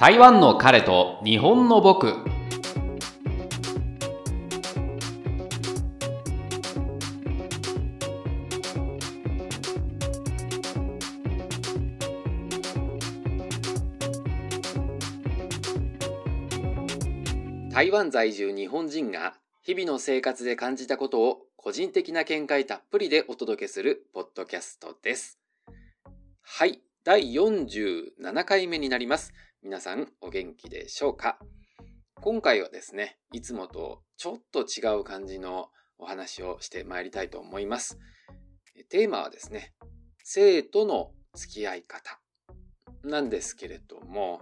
台湾の彼と日本の僕台湾在住日本人が日々の生活で感じたことを個人的な見解たっぷりでお届けするポッドキャストです。はい、第47回目になります。皆さんお元気でしょうか？今回はですね、いつもとちょっと違う感じのお話をしてまいりたいと思います。テーマはですね、性との付き合い方なんですけれども、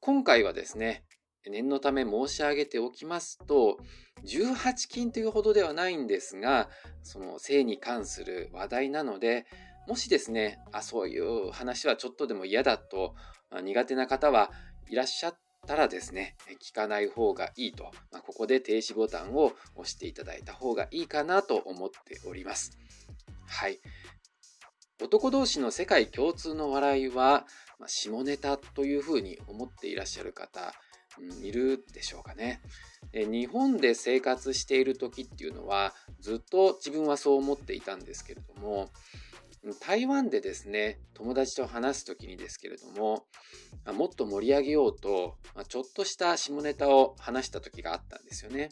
今回はですね、念のため申し上げておきますと、18禁というほどではないんですが、その性に関する話題なので、もしですね、あ、そういう話はちょっとでも嫌だと、苦手な方はいらっしゃったらですね、聞かない方がいいと、まあ、ここで停止ボタンを押していただいた方がいいかなと思っております。はい。男同士の世界共通の笑いは、まあ、下ネタというふうに思っていらっしゃる方、うん、いるでしょうかね。日本で生活している時っていうのはずっと自分はそう思っていたんですけれども台湾でですね友達と話す時にですけれどももっと盛り上げようとちょっとした下ネタを話した時があったんですよね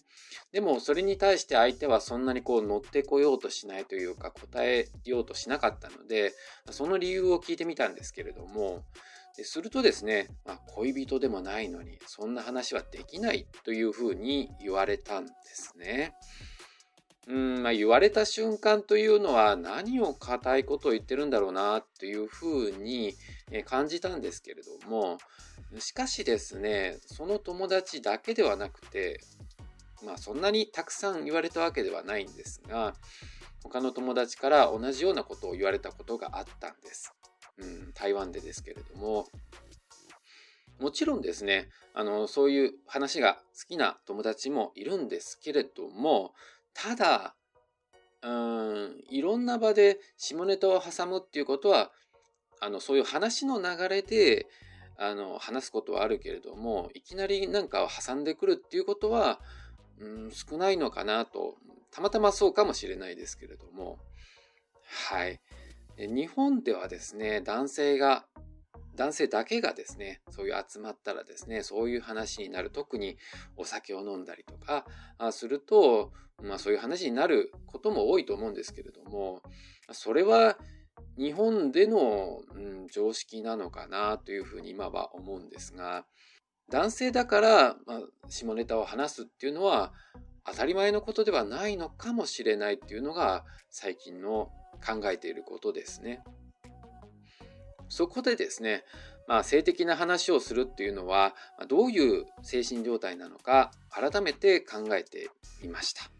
でもそれに対して相手はそんなにこう乗ってこようとしないというか答えようとしなかったのでその理由を聞いてみたんですけれどもするとですね、まあ、恋人でもないのにそんな話はできないというふうに言われたんですね。うんまあ、言われた瞬間というのは何を固いことを言ってるんだろうなというふうに感じたんですけれどもしかしですねその友達だけではなくてまあそんなにたくさん言われたわけではないんですが他の友達から同じようなことを言われたことがあったんです。うん、台湾でですけれども、もちろんですね、あの、そういう話が好きな友達もいるんですけれども、ただ、うん、いろんな場で下ネタを挟むっていうことは、あの、そういう話の流れで、あの、話すことはあるけれども、いきなりなんかを挟んでくるっていうことは、うん、少ないのかなと、たまたまそうかもしれないですけれども、はい。日本ではですね、男性が、男性だけがですね、そういう集まったらですね、そういう話になる。特にお酒を飲んだりとかすると、まあそういう話になることも多いと思うんですけれども、それは日本での、うん、常識なのかなというふうに今は思うんですが、男性だから、まあ、下ネタを話すっていうのは当たり前のことではないのかもしれないっていうのが最近の考えていることですね。そこでですね、まあ、性的な話をするっていうのはどういう精神状態なのか改めて考えてみました。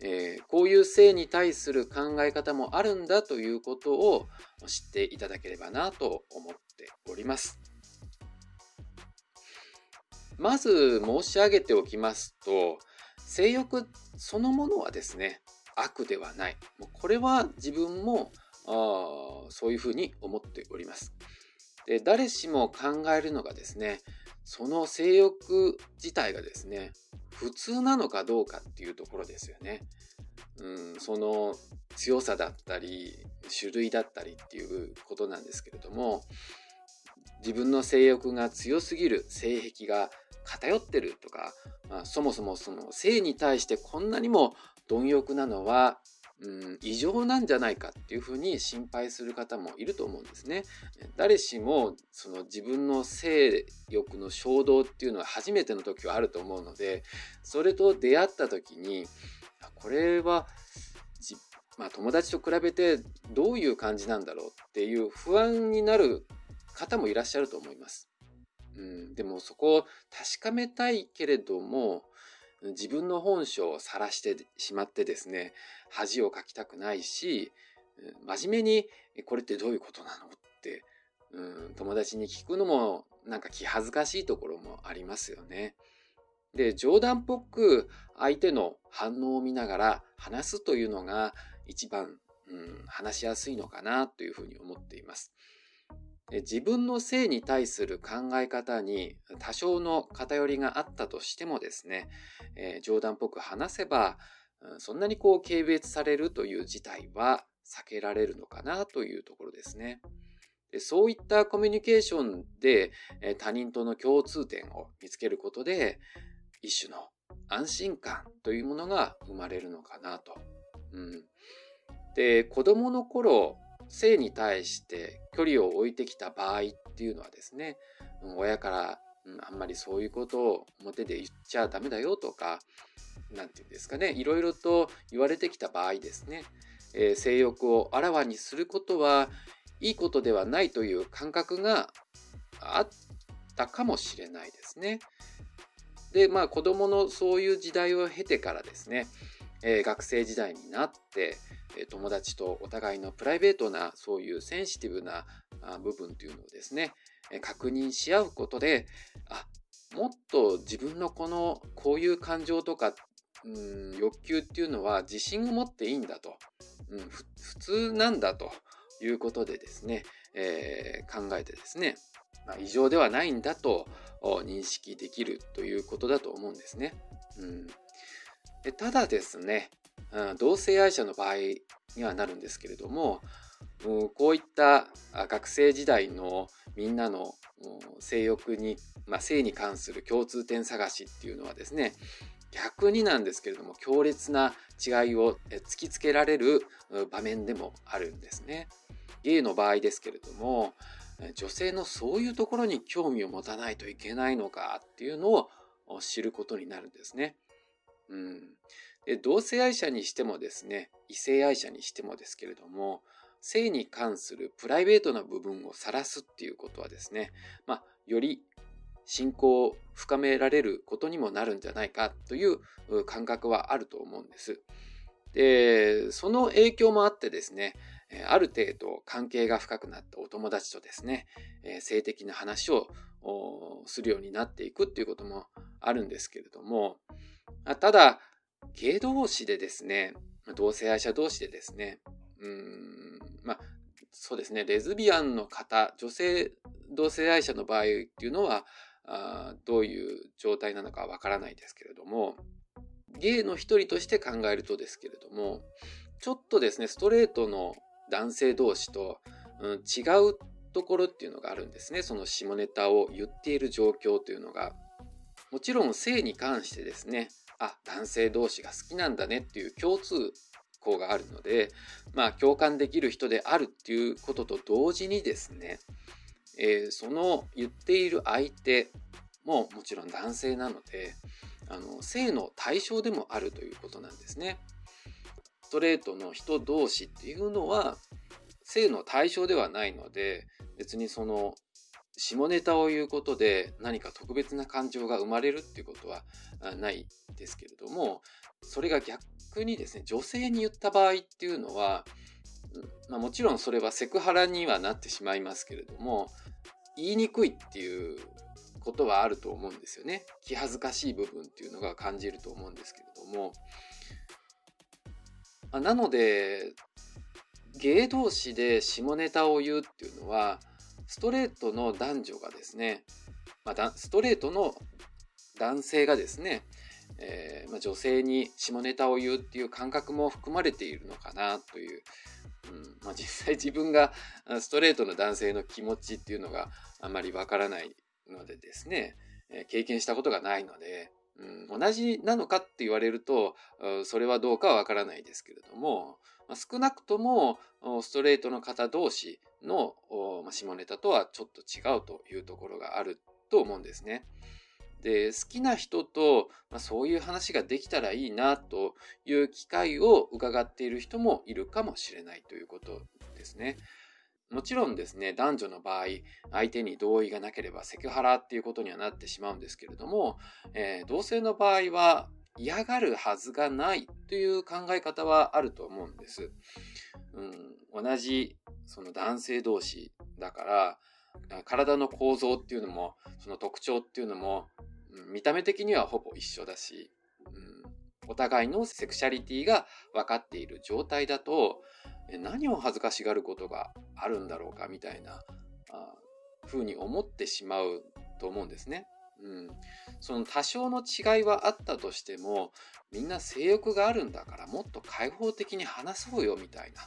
えー、こういう性に対する考え方もあるんだということを知っていただければなと思っております。まず申し上げておきますと性欲そのものはですね悪ではない。もうこれは自分もあそういうふうに思っております。で誰しも考えるのがですねその性欲自体がですね普通なのかどうかっていうところですよね。うん、その強さだったり種類だったりっていうことなんですけれども自分の性欲が強すぎる性癖が偏ってるとか、まあ、そもそもその性に対してこんなにも貪欲なのは、うん、異常なんじゃないかっていうふうに心配する方もいると思うんですね。誰しもその自分の性欲の衝動っていうのは初めての時はあると思うのでそれと出会った時にこれはまあ、友達と比べてどういう感じなんだろうっていう不安になる方もいらっしゃると思います。うん、でもそこを確かめたいけれども自分の本性を晒してしまってですね恥をかきたくないし真面目にこれってどういうことなのって、うん、友達に聞くのもなんか気恥ずかしいところもありますよね。で冗談っぽく相手の反応を見ながら話すというのが一番、うん、話しやすいのかなというふうに思っています。自分の性に対する考え方に多少の偏りがあったとしてもですね、えー、冗談っぽく話せば、そんなにこう軽蔑されるという事態は避けられるのかなというところですね。でそういったコミュニケーションで他人との共通点を見つけることで一種の安心感というものが生まれるのかなと。うん、で子供の頃性に対して距離を置いてきた場合っていうのはですね親からあんまりそういうことを表で言っちゃダメだよとか何て言うんですかねいろいろと言われてきた場合ですね、えー、性欲をあらわにすることはいいことではないという感覚があったかもしれないですね。でまあ子供のそういう時代を経てからですね、えー、学生時代になって友達とお互いのプライベートなそういうセンシティブな部分というのをですね確認し合うことであもっと自分のこのこういう感情とかうん欲求っていうのは自信を持っていいんだと、うん、普通なんだということでですね、えー、考えてですね、まあ、異常ではないんだと認識できるということだと思うんですね。うん、でただですね、うん、同性愛者の場合にはなるんですけれども、うん、こういった学生時代のみんなの性欲に、まあ、性に関する共通点探しっていうのはですね逆になんですけれども強烈な違いを突きつけられる場面でもあるんですね。ゲイの場合ですけれども女性のそういうところに興味を持たないといけないのかっていうのを知ることになるんですね。うん、で同性愛者にしてもですね異性愛者にしてもですけれども性に関するプライベートな部分を晒すっていうことはですね、まあ、より信仰を深められることにもなるんじゃないかという感覚はあると思うんです。で、その影響もあってですね、ある程度関係が深くなったお友達とですね、性的な話をするようになっていくっていうこともあるんですけれども、ただ、芸同士でですね、同性愛者同士でですね、うん、まあ、そうですね、レズビアンの方、女性同性愛者の場合っていうのは、あどういう状態なのかわからないですけれども、ゲイの一人として考えるとですけれども、ちょっとですね、ストレートの男性同士と、うん、違うところっていうのがあるんですね。その下ネタを言っている状況というのが。もちろん性に関してですね、あ、男性同士が好きなんだねっていう共通項があるので、まあ共感できる人であるっていうことと同時にですね、えー、その言っている相手ももちろん男性なのであの性の対象でもあるということなんですね。ストレートの人同士っていうのは性の対象ではないので別にその下ネタを言うことで何か特別な感情が生まれるっていうことはないですけれどもそれが逆にですね女性に言った場合っていうのは、まあ、もちろんそれはセクハラにはなってしまいますけれども言いにくいっていうことはあると思うんですよね。気恥ずかしい部分っていうのが感じると思うんですけれども。あなので、芸同士で下ネタを言うっていうのは、ストレートの男女がですね、まあ、ストレートの男性がですね、えー、まあ、女性に下ネタを言うっていう感覚も含まれているのかなといううん。まあ、実際自分がストレートの男性の気持ちっていうのがあまりわからないのでですね、え経験したことがないので、うん、同じなのかって言われるとそれはどうかはわからないですけれども、まあ、少なくともストレートの方同士の下ネタとはちょっと違うというところがあると思うんですね。で好きな人と、まあ、そういう話ができたらいいなという機会を伺っている人もいるかもしれないということですね。もちろんですね、男女の場合、相手に同意がなければセクハラっていうことにはなってしまうんですけれども、えー、同性の場合は嫌がるはずがないという考え方はあると思うんです。うん、同じその男性同士だから、体の構造っていうのも、その特徴っていうのも見た目的にはほぼ一緒だし、うん、お互いのセクシャリティが分かっている状態だと何を恥ずかしがることがあるんだろうかみたいなふうに思ってしまうと思うんですね。うん、その多少の違いはあったとしてもみんな性欲があるんだからもっと開放的に話そうよみたいな、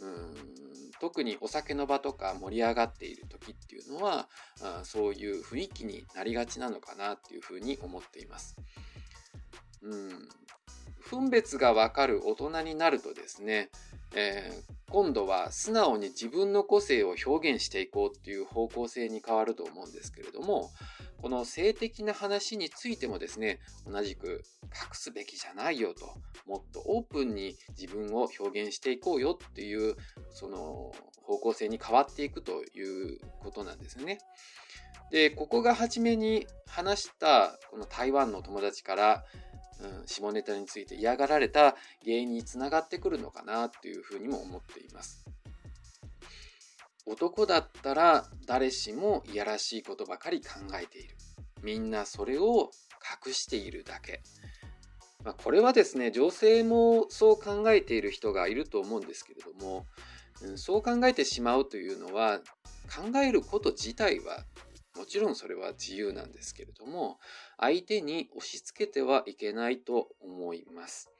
うん、特にお酒の場とか盛り上がっている時っていうのはあそういう雰囲気になりがちなのかなっていうふうに思っています。うん、分別がわかる大人になるとですね、えー、今度は素直に自分の個性を表現していこうっていう方向性に変わると思うんですけれどもこの性的な話についてもですね同じく隠すべきじゃないよともっとオープンに自分を表現していこうよっていうその方向性に変わっていくということなんですね。でここが初めに話したこの台湾の友達からうん、下ネタについて嫌がられた原因につながってくるのかなというふうにも思っています。男だったら誰しもいやらしいことばかり考えている。みんなそれを隠しているだけ。まあ、これはですね、女性もそう考えている人がいると思うんですけれども、うん、そう考えてしまうというのは、考えること自体はもちろんそれは自由なんですけれども、相手に押し付けてはいけないと思います。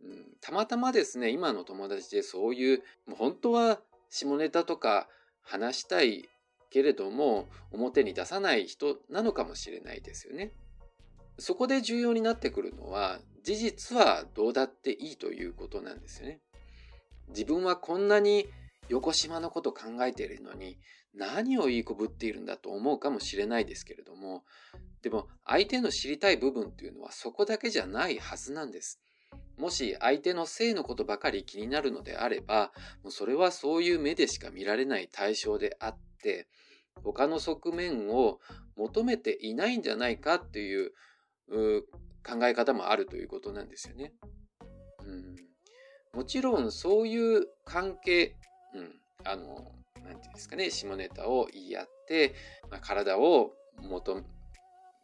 うん、たまたまですね、今の友達でそういう、本当は下ネタとか話したいけれども、表に出さない人なのかもしれないですよね。そこで重要になってくるのは、事実はどうだっていいということなんですよね。自分はこんなに横島のこと考えているのに、何をいいこぶっているんだと思うかもしれないですけれども、でも相手の知りたい部分っていうのはそこだけじゃないはずなんです。もし相手の性のことばかり気になるのであれば、もうそれはそういう目でしか見られない対象であって、他の側面を求めていないんじゃないかっていう考え方もあるということなんですよね。うん、もちろんそういう関係、うん、あの、なんていうんですかね、下ネタを言い合って、まあ、体を求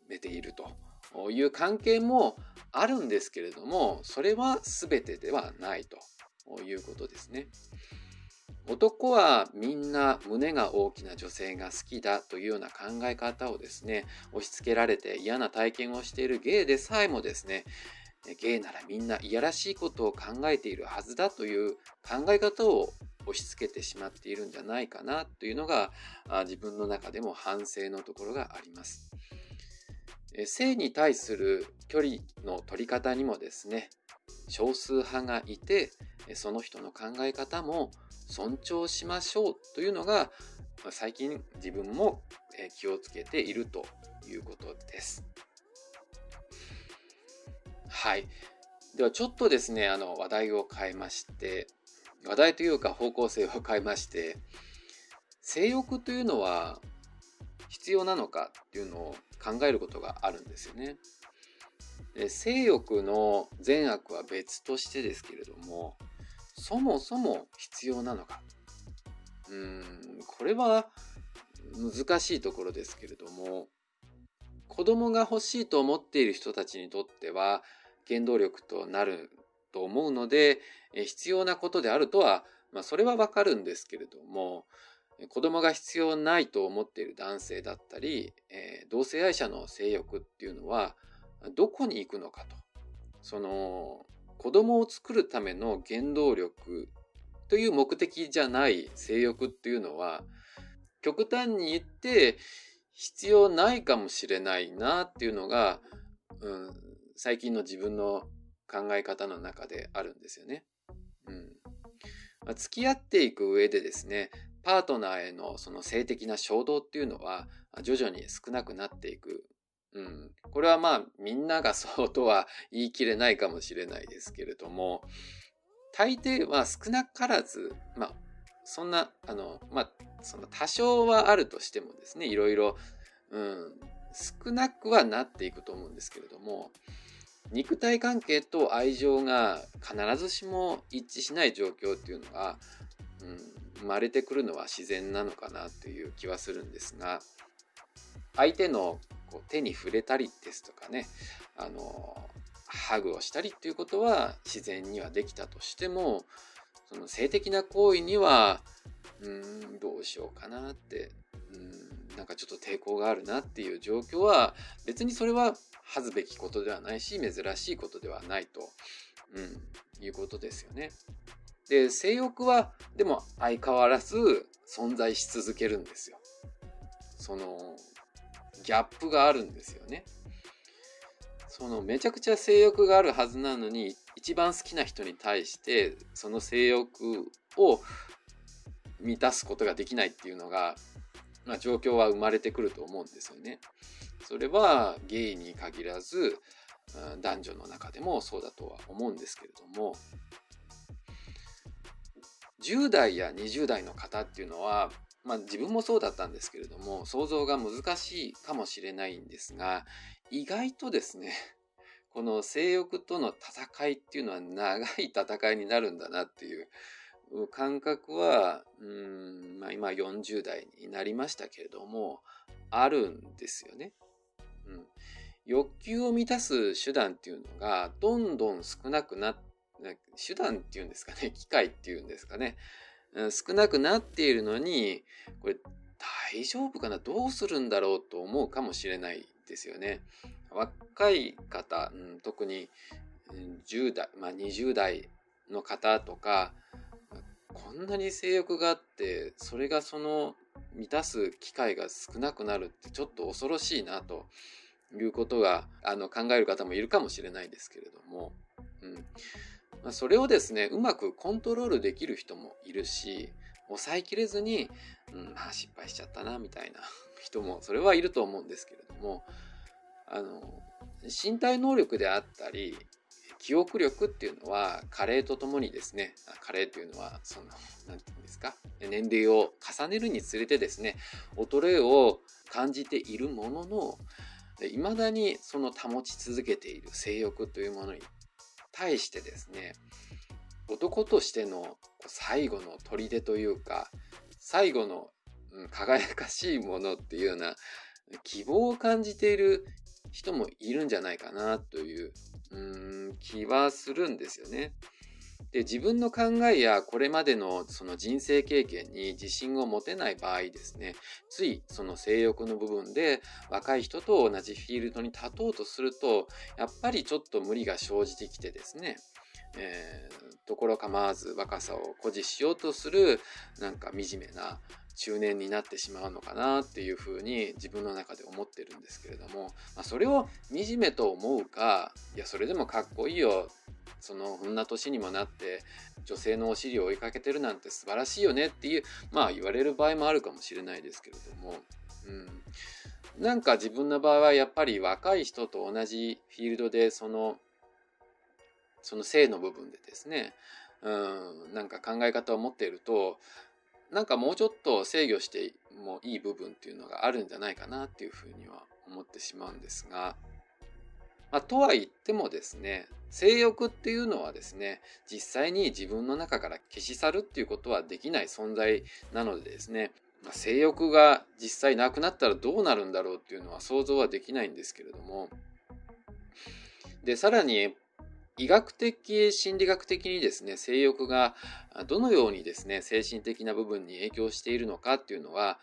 めているという関係もあるんですけれども、それは全てではないということですね。男はみんな胸が大きな女性が好きだというような考え方をですね、押し付けられて嫌な体験をしているゲイでさえもですね、ゲイならみんないやらしいことを考えているはずだという考え方を押し付けてしまっているんじゃないかなというのが自分の中でも反省のところがあります。性に対する距離の取り方にもですね、少数派がいて、その人の考え方も尊重しましょうというのが、最近自分も気をつけているということです。はい。ではちょっとですね、あの話題を変えまして、話題というか方向性を変えまして、性欲というのは必要なのかっていうのを考えることがあるんですよね。で性欲の善悪は別としてですけれども、そもそも必要なのか。うん、これは難しいところですけれども、子供が欲しいと思っている人たちにとっては原動力となると思うので、必要なことであるとは、まあ、それはわかるんですけれども、子供が必要ないと思っている男性だったり、えー、同性愛者の性欲っていうのはどこに行くのかと。その子供を作るための原動力という目的じゃない性欲っていうのは極端に言って必要ないかもしれないなっていうのが、うん、最近の自分の考え方の中であるんですよね。うんまあ、付き合っていく上でですねパートナーへのその性的な衝動っていうのは徐々に少なくなっていく。うん、これはまあみんながそうとは言い切れないかもしれないですけれども大抵は少なからずまあそんなあのまあその多少はあるとしてもですねいろいろ、うん、少なくはなっていくと思うんですけれども肉体関係と愛情が必ずしも一致しない状況っていうのは、うん、生まれてくるのは自然なのかなという気はするんですが相手のこう手に触れたりですとかねあのハグをしたりっていうことは自然にはできたとしてもその性的な行為にはうんどうしようかなってうんなんかちょっと抵抗があるなっていう状況は別にそれは恥ずべきことではないし珍しいことではないと、うん、いうことですよね。で性欲はでも相変わらず存在し続けるんですよ。そのギャップがあるんですよね。そのめちゃくちゃ性欲があるはずなのに一番好きな人に対してその性欲を満たすことができないっていうのが、まあ、状況は生まれてくると思うんですよね。それはゲイに限らず男女の中でもそうだとは思うんですけれども10代や20代の方っていうのは、まあ、自分もそうだったんですけれども想像が難しいかもしれないんですが意外とですねこの性欲との戦いっていうのは長い戦いになるんだなっていう感覚はうん、まあ、今40代になりましたけれどもあるんですよね。うん、欲求を満たす手段っていうのがどんどん少なくなって手段っていうんですかね 機械っていうんですかね、うん、少なくなっているのにこれ大丈夫かなどうするんだろうと思うかもしれないですよね。若い方、うん、特に10代、まあ、20代の方とかこんなに性欲があってそれがその満たす機会が少なくなるってちょっと恐ろしいなということがあの考える方もいるかもしれないですけれども、うん。まあ、それをですねうまくコントロールできる人もいるし抑えきれずに、うん、あ失敗しちゃったなみたいな 人もそれはいると思うんですけれども。あの身体能力であったり記憶力っていうのは加齢とともにですね加齢というのはその何て言うんですか年齢を重ねるにつれてですね衰えを感じているもののいまだにその保ち続けている性欲というものに対してですね男としての最後の砦というか最後の輝かしいものっていうような希望を感じている人もいるんじゃないかなといううん気はするんですよね。で自分の考えやこれまでのその人生経験に自信を持てない場合ですねついその性欲の部分で若い人と同じフィールドに立とうとするとやっぱりちょっと無理が生じてきてですねえー、ところ構わず若さを誇示しようとするなんか惨めな中年になってしまうのかなっていうふうに自分の中で思ってるんですけれども、まあ、それを惨めと思うかいやそれでもかっこいいよそのこんな年にもなって女性のお尻を追いかけてるなんて素晴らしいよねっていうまあ言われる場合もあるかもしれないですけれども、うん、なんか自分の場合はやっぱり若い人と同じフィールドでそのその性の部分でですねうんなんか考え方を持っているとなんかもうちょっと制御してもいい部分っていうのがあるんじゃないかなっていうふうには思ってしまうんですが、まあ、とは言ってもですね性欲っていうのはですね実際に自分の中から消し去るっていうことはできない存在なのでですね、まあ、性欲が実際なくなったらどうなるんだろうっていうのは想像はできないんですけれどもでさらに医学的心理学的にですね性欲がどのようにですね精神的な部分に影響しているのかっていうのは、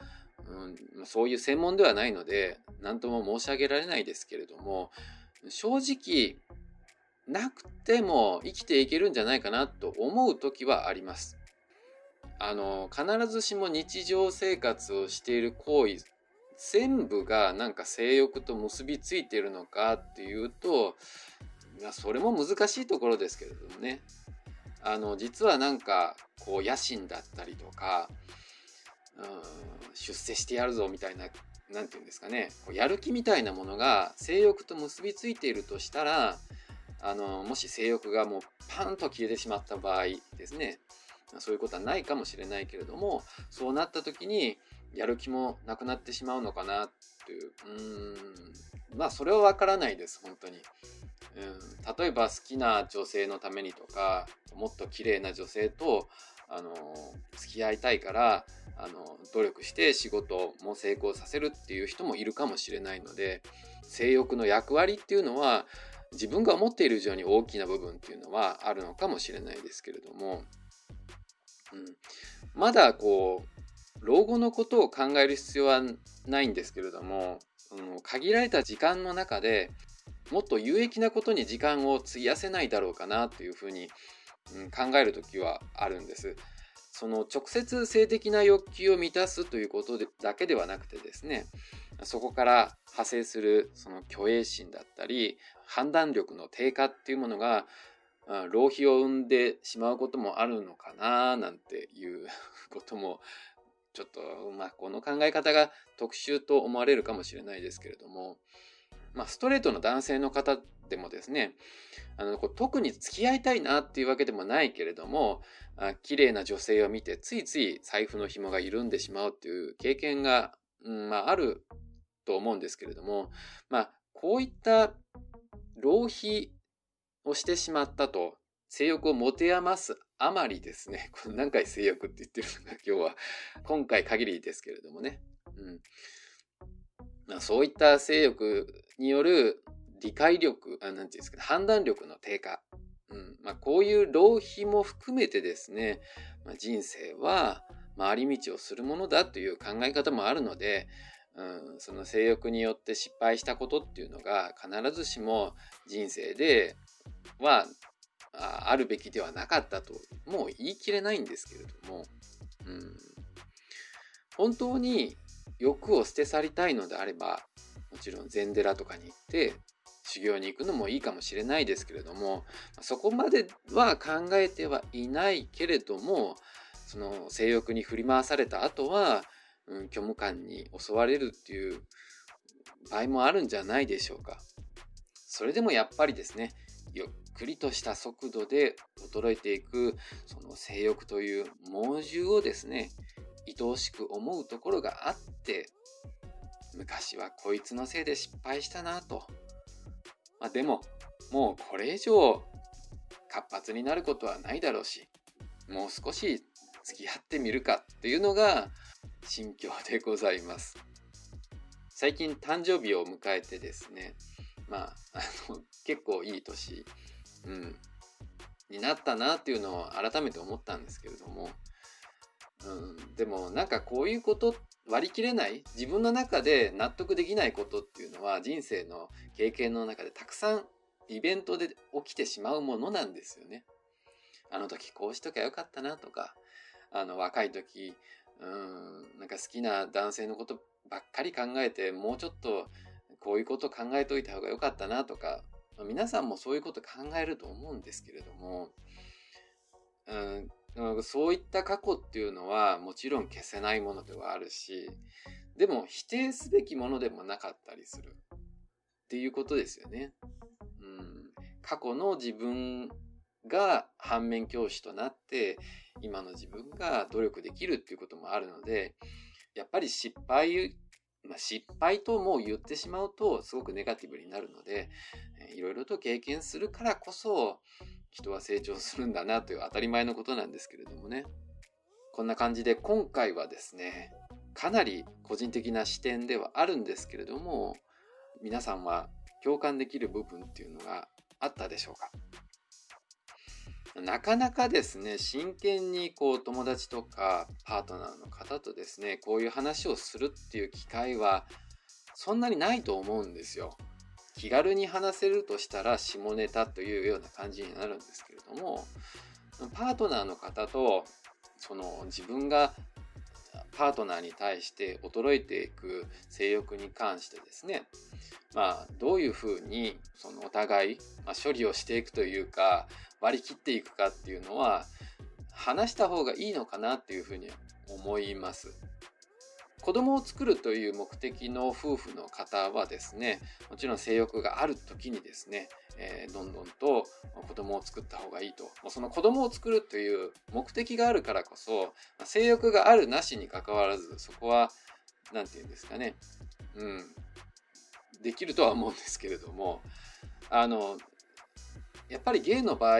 うん、そういう専門ではないので何とも申し上げられないですけれども正直なくても生きていけるんじゃないかなと思う時はあります。あの必ずしも日常生活をしている行為全部がなんか性欲と結びついているのかっていうとそれも難しいところですけれどもね。あの実はなんかこう野心だったりとか、うん、出世してやるぞみたいな何て言うんですかね。こうやる気みたいなものが性欲と結びついているとしたらあのもし性欲がもうパンと消えてしまった場合ですね。そういうことはないかもしれないけれどもそうなった時にやる気もなくなってしまうのかなという。うん。まあそれは分からないです本当に。うん、例えば好きな女性のためにとかもっと綺麗な女性とあの付き合いたいからあの努力して仕事も成功させるっていう人もいるかもしれないので性欲の役割っていうのは自分が思っている以上に大きな部分っていうのはあるのかもしれないですけれども、うん、まだこう老後のことを考える必要はないんですけれども、限られた時間の中でもっと有益なことに時間を費やせないだろうかなというふうに、うん、考える時はあるんです。その直接性的な欲求を満たすということでだけではなくてですねそこから派生するその虚栄心だったり判断力の低下っていうものが浪費を生んでしまうこともあるのかななんていうこともちょっとまあこの考え方が特殊と思われるかもしれないですけれどもまあストレートの男性の方でもですねあのこう特に付き合いたいなっていうわけでもないけれどもあ綺麗な女性を見てついつい財布の紐が緩んでしまうっていう経験が、うんまあ、あると思うんですけれどもまあこういった浪費をしてしまったと性欲を持て余すあまりですね、この何回性欲って言ってるのか 今日は今回限りですけれどもね、うん。まあ、そういった性欲による理解力、あなんていうんですか、判断力の低下、うん。まあ、こういう浪費も含めてですね、まあ、人生は回り道をするものだという考え方もあるので、うん、その性欲によって失敗したことっていうのが必ずしも人生ではあるべきではなかったともう言い切れないんですけれども、うん、本当に欲を捨て去りたいのであればもちろん禅寺とかに行って修行に行くのもいいかもしれないですけれどもそこまでは考えてはいないけれどもその性欲に振り回された後は、うん、虚無感に襲われるっていう場合もあるんじゃないでしょうか。それでもやっぱりですねくりとした速度で衰えていくその性欲という猛獣をですね愛おしく思うところがあって昔はこいつのせいで失敗したなと、まあ、でももうこれ以上活発になることはないだろうしもう少し付き合ってみるかっていうのが心境でございます。最近誕生日を迎えてですねまあ、あの、結構いい年、うん、になったなっていうのを改めて思ったんですけれども、うん、でもなんかこういうこと割り切れない自分の中で納得できないことっていうのは人生の経験の中でたくさんイベントで起きてしまうものなんですよね。あの時こうしときゃよかったなとかあの若い時うんなんか好きな男性のことばっかり考えてもうちょっとこういうこと考えといた方が良かったなとか、まあ、皆さんもそういうこと考えると思うんですけれども、うん、そういった過去っていうのはもちろん消せないものではあるしでも否定すべきものでもなかったりするっていうことですよね。うん、過去の自分が反面教師となって今の自分が努力できるっていうこともあるのでやっぱり失敗まあ、失敗とも言ってしまうとすごくネガティブになるので、えいろいろと経験するからこそ人は成長するんだなという当たり前のことなんですけれどもね。こんな感じで今回はですね、かなり個人的な視点ではあるんですけれども、皆さんは共感できる部分っていうのがあったでしょうか？なかなかですね、真剣にこう友達とかパートナーの方とですね、こういう話をするっていう機会はそんなにないと思うんですよ。気軽に話せるとしたら下ネタというような感じになるんですけれども、パートナーの方とその自分がパートナーに対して衰えていく性欲に関してですね、まあ、どういうふうにそのお互い、処理をしていくというか割り切っていくかっていうのは話した方がいいのかなっていうふうに思います。子供を作るという目的の夫婦の方はですねもちろん性欲がある時にですね、えー、どんどんと子供を作った方がいいとその子供を作るという目的があるからこそ性欲があるなしにかかわらずそこは何て言うんですかねうんできるとは思うんですけれどもあのやっぱりゲイの場合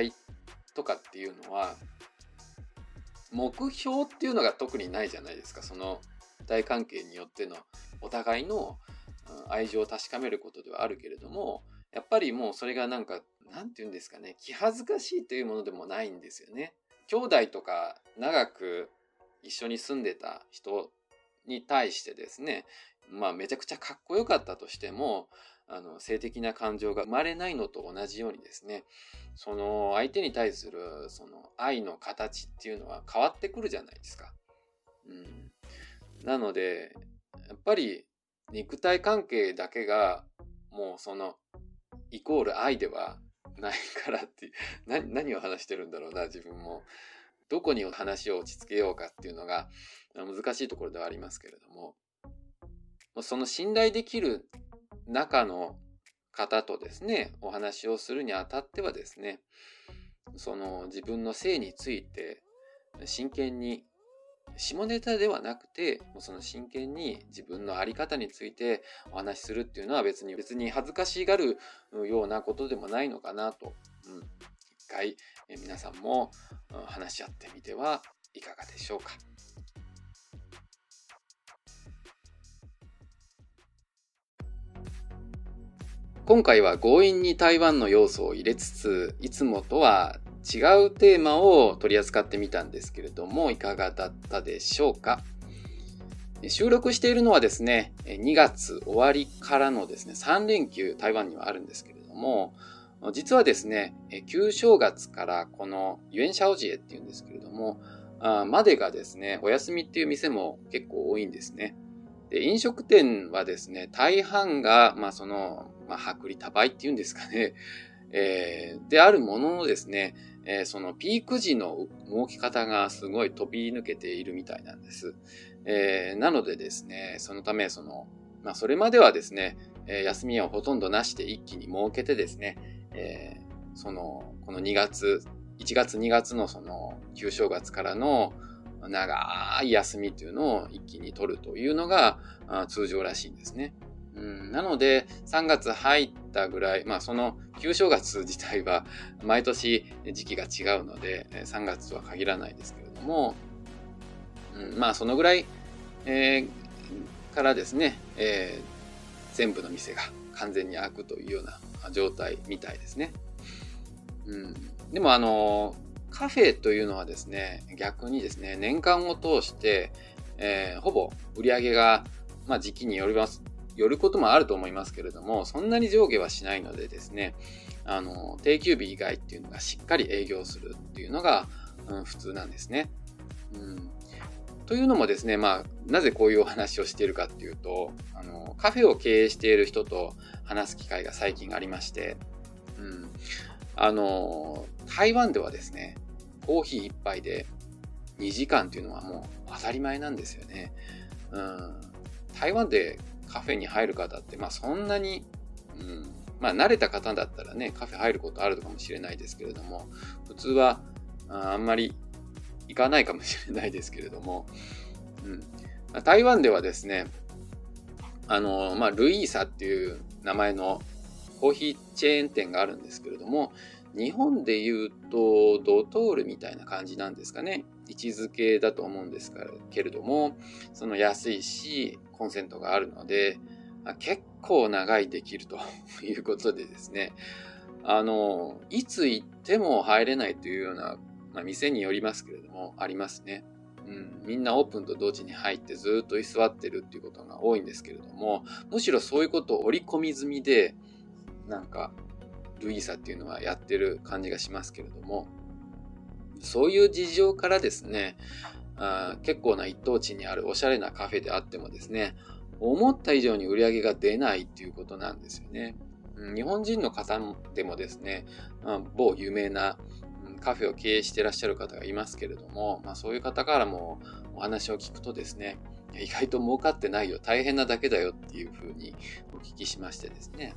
とかっていうのは目標っていうのが特にないじゃないですかその大関係によってのお互いの愛情を確かめることではあるけれどもやっぱりもうそれがなんかなんて言うんですかね気恥ずかしいというものでもないんですよね。兄弟とか長く一緒に住んでた人に対してですね、まあめちゃくちゃかっこよかったとしても、あの、性的な感情が生まれないのと同じようにですね、その相手に対するその愛の形っていうのは変わってくるじゃないですか。うん。なので、やっぱり肉体関係だけがもうそのイコール愛ではないからっていう 何何を話してるんだろうな自分もどこに話を落ち着けようかっていうのが難しいところではありますけれどもその信頼できる中の方とですねお話をするにあたってはですねその自分の性について真剣に下ネタではなくて、もうその真剣に自分の在り方についてお話しするっていうのは別に別に恥ずかしがるようなことでもないのかなと、うん、一回皆さんも話し合ってみてはいかがでしょうか。今回は強引に台湾の要素を入れつつ、いつもとは違うテーマを取り扱ってみたんですけれども、いかがだったでしょうか？収録しているのはですね、2月終わりからのですね、3連休台湾にはあるんですけれども、実はですね、旧正月からこのユエンシャオジエっていうんですけれども、までがですね、お休みっていう店も結構多いんですね。で飲食店はですね、大半が、まあその、まあ、薄利多売っていうんですかね、えー、であるもののですね、えー、そのピーク時の動き方がすごい飛び抜けているみたいなんです。えー、なのでですね、そのため、その、まあ、それまではですね、えー、休みをほとんどなしで一気に設けてですね、えー、その、この2月、1月2月のその旧正月からの長い休みというのを一気に取るというのが通常らしいんですね。うん、なので、3月入ったぐらい、まあその旧正月自体は毎年時期が違うので、3月とは限らないですけれども、うん、まあそのぐらい、えー、からですね、えー、全部の店が完全に開くというような状態みたいですね。うん、でもあの、カフェというのはですね、逆にですね、年間を通して、えー、ほぼ売り上げが、まあ時期によりますよることもあると思いますけれども、そんなに上下はしないのでですね、あの、定休日以外っていうのがしっかり営業するっていうのが、うん、普通なんですね。うん、というのもですね、まあ、なぜこういうお話をしているかっていうと、あの、カフェを経営している人と話す機会が最近ありまして、うん、あの、台湾ではですね、コーヒー一杯で2時間っていうのはもう当たり前なんですよね。うん、台湾でカフェに入る方って、まあそんなに、うん、まあ慣れた方だったらね、カフェ入ることあるかもしれないですけれども、普通はあんまり行かないかもしれないですけれども、うん、台湾ではですね、あの、まあ、ルイーサっていう名前のコーヒーチェーン店があるんですけれども、日本で言うとドトールみたいな感じなんですかね。位置づけだと思うんですけれども、その安いし、コンセントがあるので、結構長いできるということでですね、あの、いつ行っても入れないというような、まあ、店によりますけれども、ありますね。うん、みんなオープンと同時に入ってずっと居座ってるっていうことが多いんですけれども、むしろそういうことを織り込み済みで、なんか、ルイサっていうのはやってる感じがしますけれども、そういう事情からですね、あ結構な一等地にあるおしゃれなカフェであってもですね、思った以上に売り上げが出ないっていうことなんですよね。日本人の方でもですね、某有名なカフェを経営してらっしゃる方がいますけれども、まあ、そういう方からもお話を聞くとですね、意外と儲かってないよ、大変なだけだよっていうふうにお聞きしましてですね、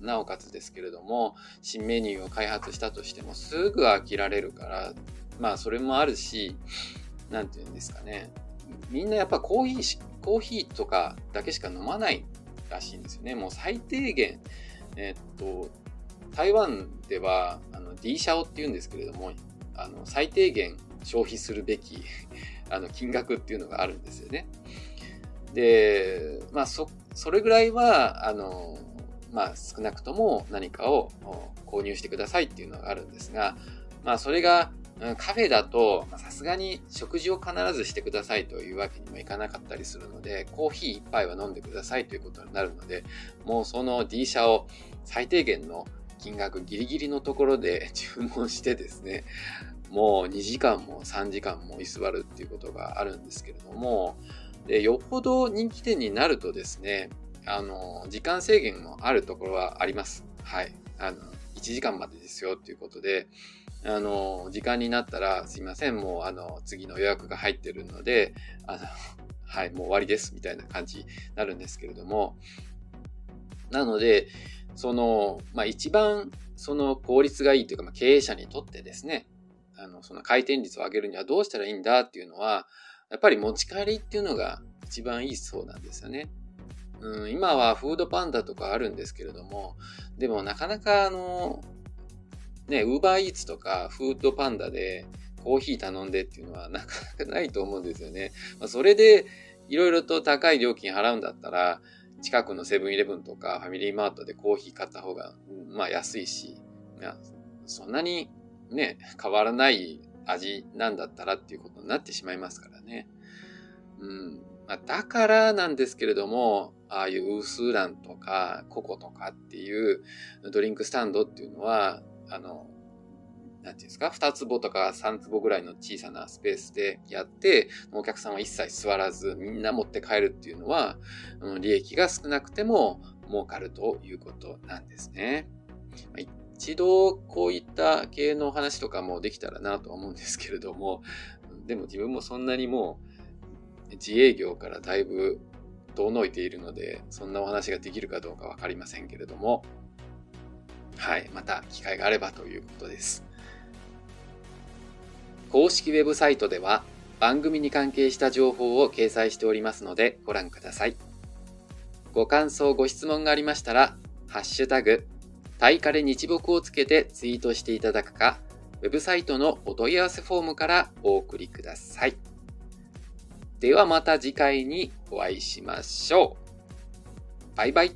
なおかつですけれども、新メニューを開発したとしてもすぐ飽きられるから、まあそれもあるし、なんて言うんですかね。みんなやっぱコーヒー、コーヒーとかだけしか飲まないらしいんですよね。もう最低限、えっと、台湾では、あの、D シャオって言うんですけれども、あの、最低限消費するべき、あの、金額っていうのがあるんですよね。で、まあ、そ、それぐらいは、あの、まあ、少なくとも何かを購入してくださいっていうのがあるんですが、まあ、それがカフェだと、さすがに食事を必ずしてくださいというわけにもいかなかったりするので、コーヒー一杯は飲んでくださいということになるので、もうその D 社を最低限の金額ギリギリのところで 注文してですね、もう2時間も3時間も居座るっていうことがあるんですけれども、でよっぽど人気店になるとですね、あの、時間制限もあるところはあります。はい。あの、1時間までですよっていうことで、あの、時間になったら、すいません、もう、あの、次の予約が入ってるので、あの、はい、もう終わりです、みたいな感じになるんですけれども、なので、その、まあ、一番、その効率がいいというか、まあ、経営者にとってですね、あの、その回転率を上げるにはどうしたらいいんだっていうのは、やっぱり持ち帰りっていうのが一番いいそうなんですよね。うん、今はフードパンダとかあるんですけれども、でもなかなかあの、ね、ウーバーイーツとかフードパンダでコーヒー頼んでっていうのはなかなかないと思うんですよね。まあ、それでいろいろと高い料金払うんだったら、近くのセブンイレブンとかファミリーマートでコーヒー買った方が、まあ安いし、そんなにね、変わらない味なんだったらっていうことになってしまいますからね。うん。だからなんですけれども、ああいうウースーランとかココとかっていうドリンクスタンドっていうのは、あの、なんていうんですか、二坪とか三坪ぐらいの小さなスペースでやって、お客さんは一切座らず、みんな持って帰るっていうのは、利益が少なくても儲かるということなんですね。一度こういった経営の話とかもできたらなと思うんですけれども、でも自分もそんなにもう自営業からだいぶ遠のいているので、そんなお話ができるかどうかわかりませんけれども、はい、また機会があればということです。公式ウェブサイトでは番組に関係した情報を掲載しておりますのでご覧ください。ご感想、ご質問がありましたら、ハッシュタグ、タイカレ日木をつけてツイートしていただくか、ウェブサイトのお問い合わせフォームからお送りください。ではまた次回にお会いしましょう。バイバイ。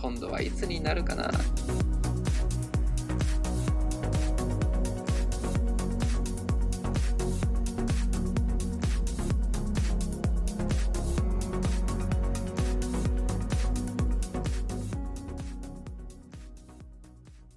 今度はいつになるかな？